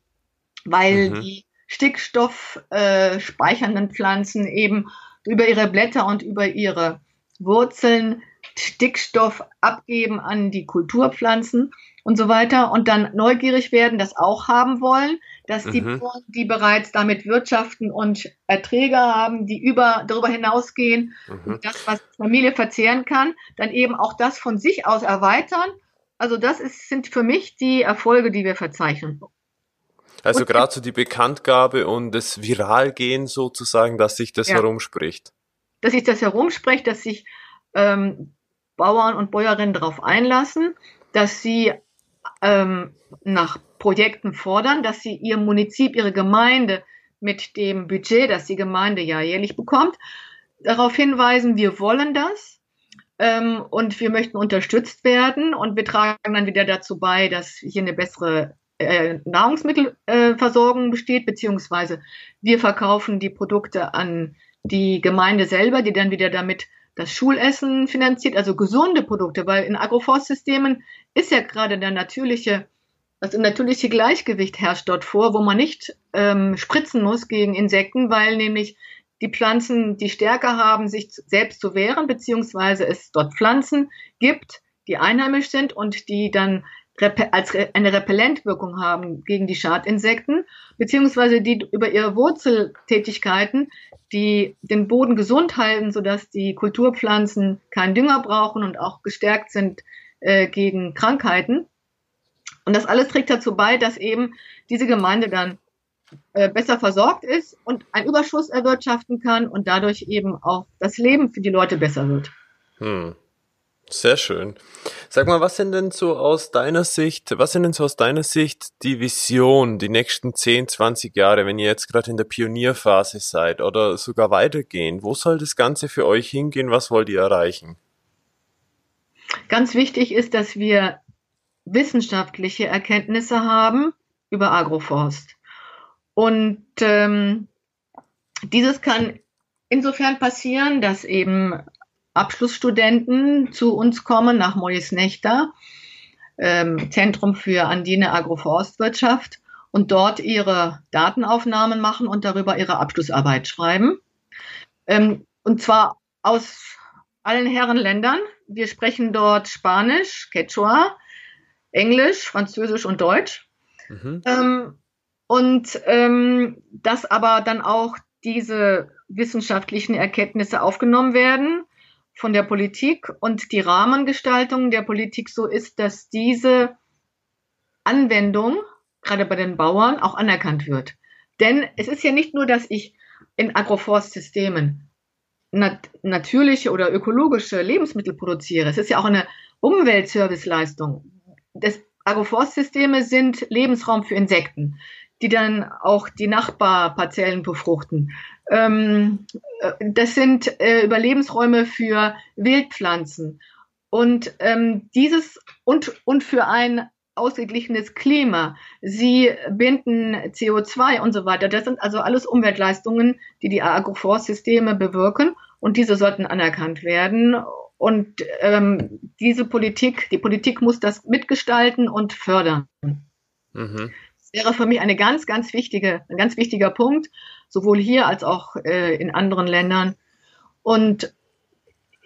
weil mhm. die Stickstoff äh, speichernden Pflanzen eben über ihre Blätter und über ihre Wurzeln Stickstoff abgeben an die Kulturpflanzen und so weiter und dann neugierig werden, das auch haben wollen, dass die, mhm. die bereits damit wirtschaften und Erträge haben, die über, darüber hinausgehen, mhm. das, was die Familie verzehren kann, dann eben auch das von sich aus erweitern. Also das ist, sind für mich die Erfolge, die wir verzeichnen. Also gerade so die Bekanntgabe und das Viralgehen sozusagen, dass sich das ja. herumspricht. Dass sich das herumspricht, dass sich ähm, Bauern und Bäuerinnen darauf einlassen, dass sie ähm, nach Projekten fordern, dass sie ihr Munizip, ihre Gemeinde mit dem Budget, das die Gemeinde ja jährlich bekommt, darauf hinweisen, wir wollen das ähm, und wir möchten unterstützt werden und wir tragen dann wieder dazu bei, dass hier eine bessere äh, Nahrungsmittelversorgung besteht, beziehungsweise wir verkaufen die Produkte an die Gemeinde selber, die dann wieder damit das Schulessen finanziert, also gesunde Produkte, weil in Agroforstsystemen ist ja gerade der natürliche, das natürliche Gleichgewicht herrscht dort vor, wo man nicht ähm, spritzen muss gegen Insekten, weil nämlich die Pflanzen die Stärke haben, sich selbst zu wehren, beziehungsweise es dort Pflanzen gibt, die einheimisch sind und die dann als eine Repellentwirkung haben gegen die Schadinsekten, beziehungsweise die über ihre Wurzeltätigkeiten die den Boden gesund halten, sodass die Kulturpflanzen keinen Dünger brauchen und auch gestärkt sind äh, gegen Krankheiten. Und das alles trägt dazu bei, dass eben diese Gemeinde dann äh, besser versorgt ist und einen Überschuss erwirtschaften kann und dadurch eben auch das Leben für die Leute besser wird. Hm. Sehr schön. Sag mal, was sind denn so aus deiner Sicht, was sind denn so aus deiner Sicht die Vision, die nächsten 10, 20 Jahre, wenn ihr jetzt gerade in der Pionierphase seid oder sogar weitergehen? Wo soll das Ganze für euch hingehen? Was wollt ihr erreichen? Ganz wichtig ist, dass wir wissenschaftliche Erkenntnisse haben über Agroforst. Und ähm, dieses kann insofern passieren, dass eben Abschlussstudenten zu uns kommen nach Mois Nechter, ähm, Zentrum für andine Agroforstwirtschaft, und dort ihre Datenaufnahmen machen und darüber ihre Abschlussarbeit schreiben. Ähm, und zwar aus allen Herrenländern. Wir sprechen dort Spanisch, Quechua, Englisch, Französisch und Deutsch. Mhm. Ähm, und ähm, dass aber dann auch diese wissenschaftlichen Erkenntnisse aufgenommen werden von der Politik und die Rahmengestaltung der Politik so ist, dass diese Anwendung gerade bei den Bauern auch anerkannt wird. Denn es ist ja nicht nur, dass ich in Agroforstsystemen nat natürliche oder ökologische Lebensmittel produziere. Es ist ja auch eine Umweltserviceleistung. Agroforstsysteme sind Lebensraum für Insekten die dann auch die Nachbarparzellen befruchten. Ähm, äh, das sind äh, Überlebensräume für Wildpflanzen. Und ähm, dieses und, und für ein ausgeglichenes Klima. Sie binden CO2 und so weiter. Das sind also alles Umweltleistungen, die die Agroforstsysteme bewirken und diese sollten anerkannt werden. Und ähm, diese Politik, die Politik muss das mitgestalten und fördern. Mhm wäre für mich eine ganz, ganz wichtige, ein ganz wichtiger Punkt, sowohl hier als auch äh, in anderen Ländern. Und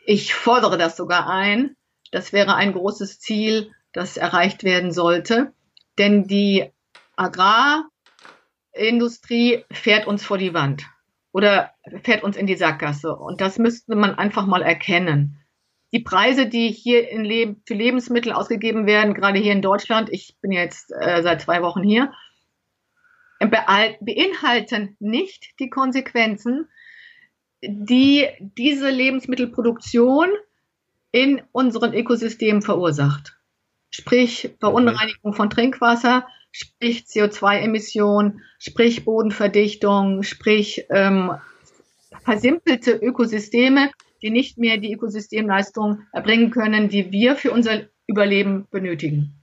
ich fordere das sogar ein. Das wäre ein großes Ziel, das erreicht werden sollte, Denn die Agrarindustrie fährt uns vor die Wand oder fährt uns in die Sackgasse. Und das müsste man einfach mal erkennen. Die Preise, die hier in Leb für Lebensmittel ausgegeben werden, gerade hier in Deutschland, ich bin jetzt äh, seit zwei Wochen hier, beinhalten nicht die Konsequenzen, die diese Lebensmittelproduktion in unseren Ökosystemen verursacht. Sprich Verunreinigung von Trinkwasser, sprich CO2-Emissionen, sprich Bodenverdichtung, sprich ähm, versimpelte Ökosysteme, die nicht mehr die Ökosystemleistung erbringen können, die wir für unser Überleben benötigen.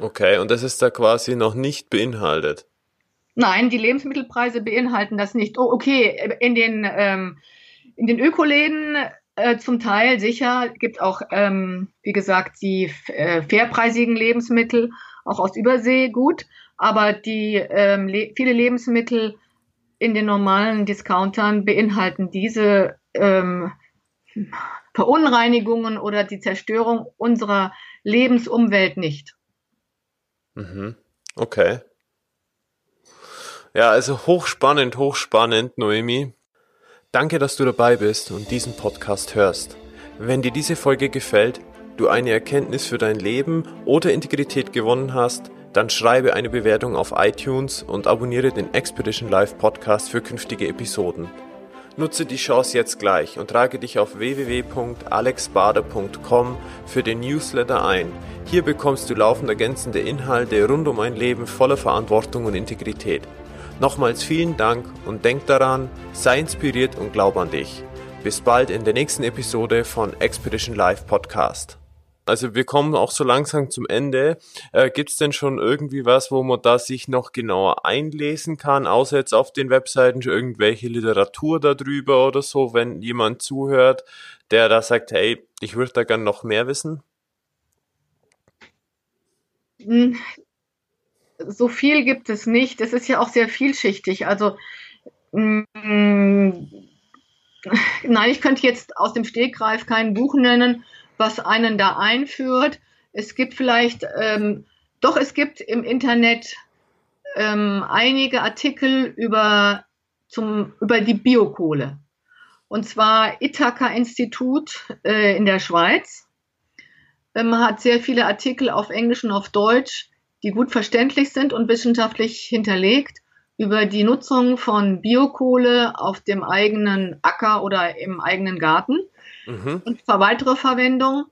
Okay, und das ist da quasi noch nicht beinhaltet. Nein, die Lebensmittelpreise beinhalten das nicht. Oh, okay, in den, ähm, in den Ökoläden äh, zum Teil sicher gibt auch, ähm, wie gesagt, die äh, fairpreisigen Lebensmittel auch aus Übersee gut, aber die ähm, le viele Lebensmittel in den normalen Discountern beinhalten diese ähm, Verunreinigungen oder die Zerstörung unserer Lebensumwelt nicht. Mhm. Okay. Ja, also hochspannend, hochspannend, Noemi. Danke, dass du dabei bist und diesen Podcast hörst. Wenn dir diese Folge gefällt, du eine Erkenntnis für dein Leben oder Integrität gewonnen hast, dann schreibe eine Bewertung auf iTunes und abonniere den Expedition Live Podcast für künftige Episoden. Nutze die Chance jetzt gleich und trage dich auf www.alexbader.com für den Newsletter ein. Hier bekommst du laufend ergänzende Inhalte rund um ein Leben voller Verantwortung und Integrität. Nochmals vielen Dank und denk daran, sei inspiriert und glaub an dich. Bis bald in der nächsten Episode von Expedition Live Podcast. Also wir kommen auch so langsam zum Ende. Äh, Gibt es denn schon irgendwie was, wo man da sich noch genauer einlesen kann, außer jetzt auf den Webseiten irgendwelche Literatur darüber oder so, wenn jemand zuhört, der da sagt, hey, ich würde da gern noch mehr wissen? Hm, so viel gibt es nicht. Es ist ja auch sehr vielschichtig. Also mh, mm, nein, ich könnte jetzt aus dem Stegreif kein Buch nennen, was einen da einführt. Es gibt vielleicht, ähm, doch es gibt im Internet ähm, einige Artikel über, zum, über die Biokohle. Und zwar Ithaka-Institut äh, in der Schweiz. Ähm, hat sehr viele Artikel auf Englisch und auf Deutsch die gut verständlich sind und wissenschaftlich hinterlegt über die Nutzung von Biokohle auf dem eigenen Acker oder im eigenen Garten mhm. und für weitere Verwendung.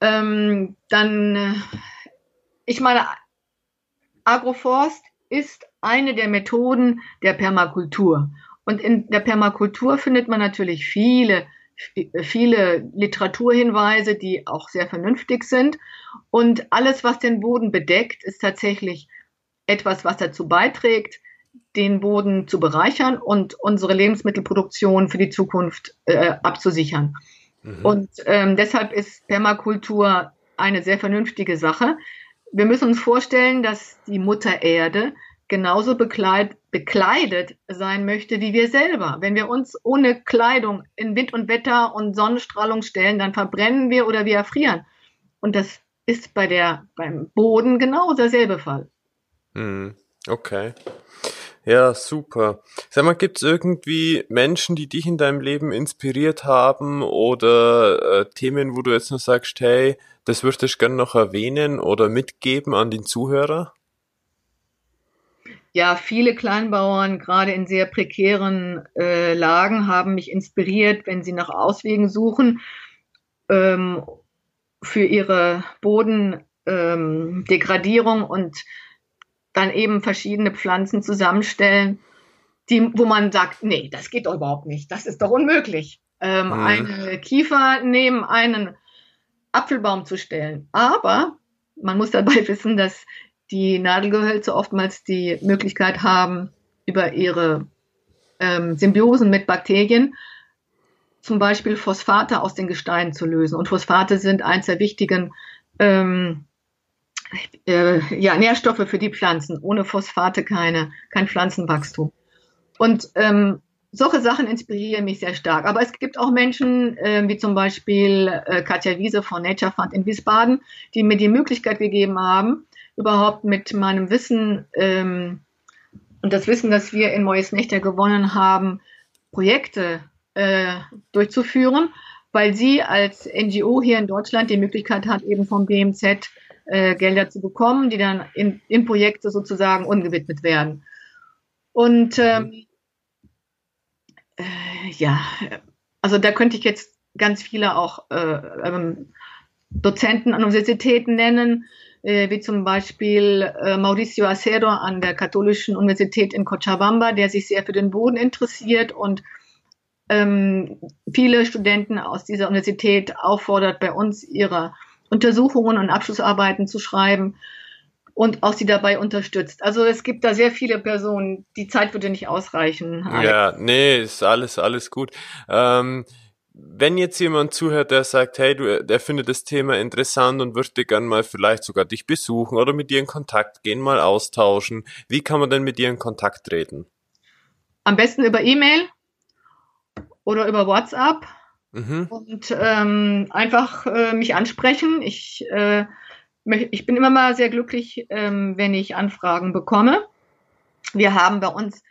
Ähm, dann, äh, ich meine, Agroforst ist eine der Methoden der Permakultur. Und in der Permakultur findet man natürlich viele viele Literaturhinweise, die auch sehr vernünftig sind. Und alles, was den Boden bedeckt, ist tatsächlich etwas, was dazu beiträgt, den Boden zu bereichern und unsere Lebensmittelproduktion für die Zukunft äh, abzusichern. Mhm. Und ähm, deshalb ist Permakultur eine sehr vernünftige Sache. Wir müssen uns vorstellen, dass die Mutter Erde genauso bekleid, bekleidet sein möchte wie wir selber. Wenn wir uns ohne Kleidung in Wind und Wetter und Sonnenstrahlung stellen, dann verbrennen wir oder wir erfrieren. Und das ist bei der, beim Boden genau derselbe Fall. Hm, okay. Ja, super. Sag mal, gibt es irgendwie Menschen, die dich in deinem Leben inspiriert haben oder äh, Themen, wo du jetzt noch sagst, hey, das würde ich gerne noch erwähnen oder mitgeben an den Zuhörer? ja, viele Kleinbauern, gerade in sehr prekären äh, Lagen, haben mich inspiriert, wenn sie nach Auswegen suchen ähm, für ihre Bodendegradierung ähm, und dann eben verschiedene Pflanzen zusammenstellen, die, wo man sagt, nee, das geht doch überhaupt nicht, das ist doch unmöglich. Ähm, mhm. Eine Kiefer neben einen Apfelbaum zu stellen. Aber man muss dabei wissen, dass die Nadelgehölze oftmals die Möglichkeit haben, über ihre ähm, Symbiosen mit Bakterien zum Beispiel Phosphate aus den Gesteinen zu lösen. Und Phosphate sind eins der wichtigen ähm, äh, ja, Nährstoffe für die Pflanzen. Ohne Phosphate keine, kein Pflanzenwachstum. Und ähm, solche Sachen inspirieren mich sehr stark. Aber es gibt auch Menschen, äh, wie zum Beispiel äh, Katja Wiese von Nature Fund in Wiesbaden, die mir die Möglichkeit gegeben haben, überhaupt mit meinem Wissen ähm, und das Wissen, das wir in Moyes Nächte gewonnen haben, Projekte äh, durchzuführen, weil sie als NGO hier in Deutschland die Möglichkeit hat, eben vom BMZ äh, Gelder zu bekommen, die dann in, in Projekte sozusagen ungewidmet werden. Und ähm, äh, ja, also da könnte ich jetzt ganz viele auch äh, ähm, Dozenten an Universitäten nennen, äh, wie zum Beispiel äh, Mauricio Acero an der Katholischen Universität in Cochabamba, der sich sehr für den Boden interessiert und ähm, viele Studenten aus dieser Universität auffordert, bei uns ihre Untersuchungen und Abschlussarbeiten zu schreiben und auch sie dabei unterstützt. Also es gibt da sehr viele Personen. Die Zeit würde nicht ausreichen. Alex. Ja, nee, ist alles, alles gut. Ähm, wenn jetzt jemand zuhört, der sagt, hey, du, der findet das Thema interessant und würde gern mal vielleicht sogar dich besuchen oder mit dir in Kontakt gehen, mal austauschen, wie kann man denn mit dir in Kontakt treten? Am besten über E-Mail oder über WhatsApp mhm. und ähm, einfach äh, mich ansprechen. Ich, äh, ich bin immer mal sehr glücklich, ähm, wenn ich Anfragen bekomme. Wir haben bei uns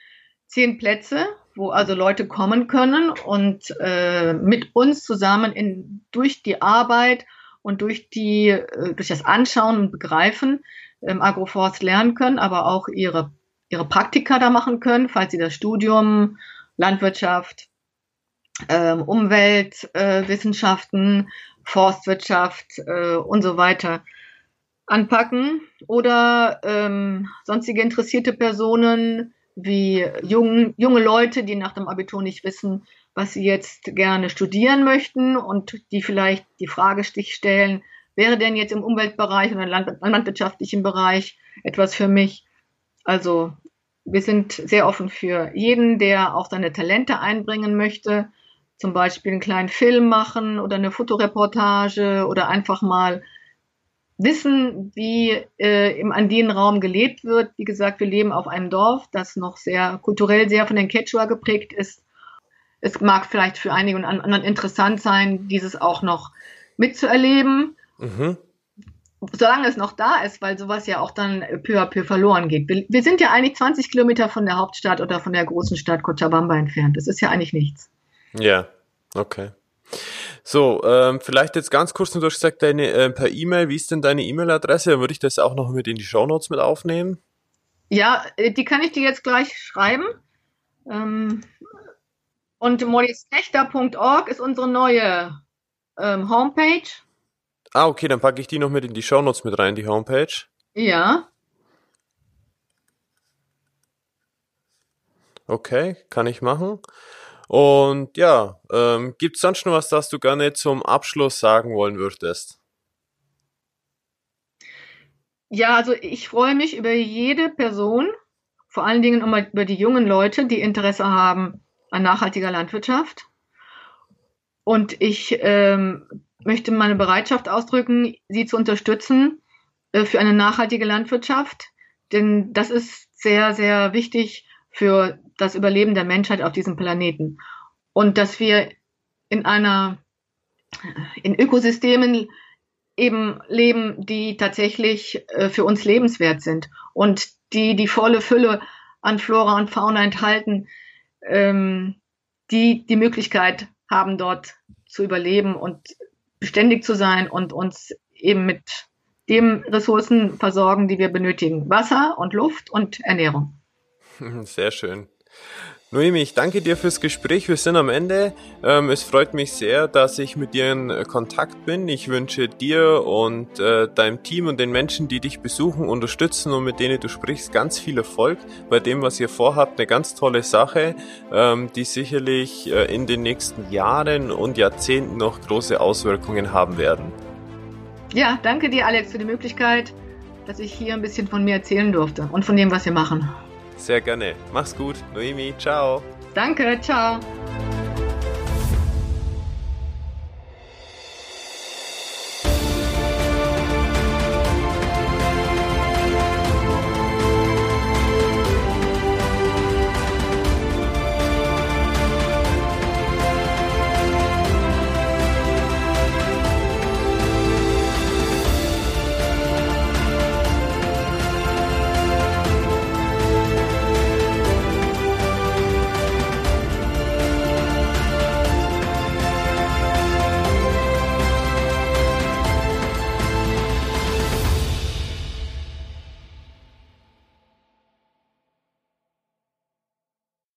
zehn Plätze wo also Leute kommen können und äh, mit uns zusammen in, durch die Arbeit und durch, die, äh, durch das Anschauen und Begreifen ähm, Agroforst lernen können, aber auch ihre, ihre Praktika da machen können, falls sie das Studium, Landwirtschaft, ähm, Umweltwissenschaften, äh, Forstwirtschaft äh, und so weiter anpacken oder ähm, sonstige interessierte Personen wie jung, junge Leute, die nach dem Abitur nicht wissen, was sie jetzt gerne studieren möchten und die vielleicht die Frage stellen, wäre denn jetzt im Umweltbereich oder im landwirtschaftlichen Bereich etwas für mich? Also wir sind sehr offen für jeden, der auch seine Talente einbringen möchte, zum Beispiel einen kleinen Film machen oder eine Fotoreportage oder einfach mal wissen, wie äh, im Andinenraum gelebt wird. Wie gesagt, wir leben auf einem Dorf, das noch sehr kulturell sehr von den Quechua geprägt ist. Es mag vielleicht für einige und anderen interessant sein, dieses auch noch mitzuerleben. Mhm. Solange es noch da ist, weil sowas ja auch dann peu à peu verloren geht. Wir, wir sind ja eigentlich 20 Kilometer von der Hauptstadt oder von der großen Stadt Cochabamba entfernt. Das ist ja eigentlich nichts. Ja, okay. So, ähm, vielleicht jetzt ganz kurz nur, du hast gesagt, deine, äh, per E-Mail, wie ist denn deine E-Mail-Adresse? Dann würde ich das auch noch mit in die Show Notes mit aufnehmen. Ja, äh, die kann ich dir jetzt gleich schreiben. Ähm, und morisnechter.org ist unsere neue ähm, Homepage. Ah, okay, dann packe ich die noch mit in die Show Notes mit rein, die Homepage. Ja. Okay, kann ich machen. Und ja, ähm, gibt es sonst noch was, das du gerne zum Abschluss sagen wollen würdest? Ja, also ich freue mich über jede Person, vor allen Dingen über die jungen Leute, die Interesse haben an nachhaltiger Landwirtschaft. Und ich ähm, möchte meine Bereitschaft ausdrücken, sie zu unterstützen äh, für eine nachhaltige Landwirtschaft. Denn das ist sehr, sehr wichtig für das Überleben der Menschheit auf diesem Planeten. Und dass wir in einer, in Ökosystemen eben leben, die tatsächlich äh, für uns lebenswert sind und die die volle Fülle an Flora und Fauna enthalten, ähm, die die Möglichkeit haben, dort zu überleben und beständig zu sein und uns eben mit den Ressourcen versorgen, die wir benötigen. Wasser und Luft und Ernährung. Sehr schön. Noemi, ich danke dir fürs Gespräch. Wir sind am Ende. Ähm, es freut mich sehr, dass ich mit dir in äh, Kontakt bin. Ich wünsche dir und äh, deinem Team und den Menschen, die dich besuchen, unterstützen und mit denen du sprichst, ganz viel Erfolg bei dem, was ihr vorhabt. Eine ganz tolle Sache, ähm, die sicherlich äh, in den nächsten Jahren und Jahrzehnten noch große Auswirkungen haben werden. Ja, danke dir, Alex, für die Möglichkeit, dass ich hier ein bisschen von mir erzählen durfte und von dem, was wir machen. Sehr gerne. Mach's gut. Noemi, ciao. Danke, ciao.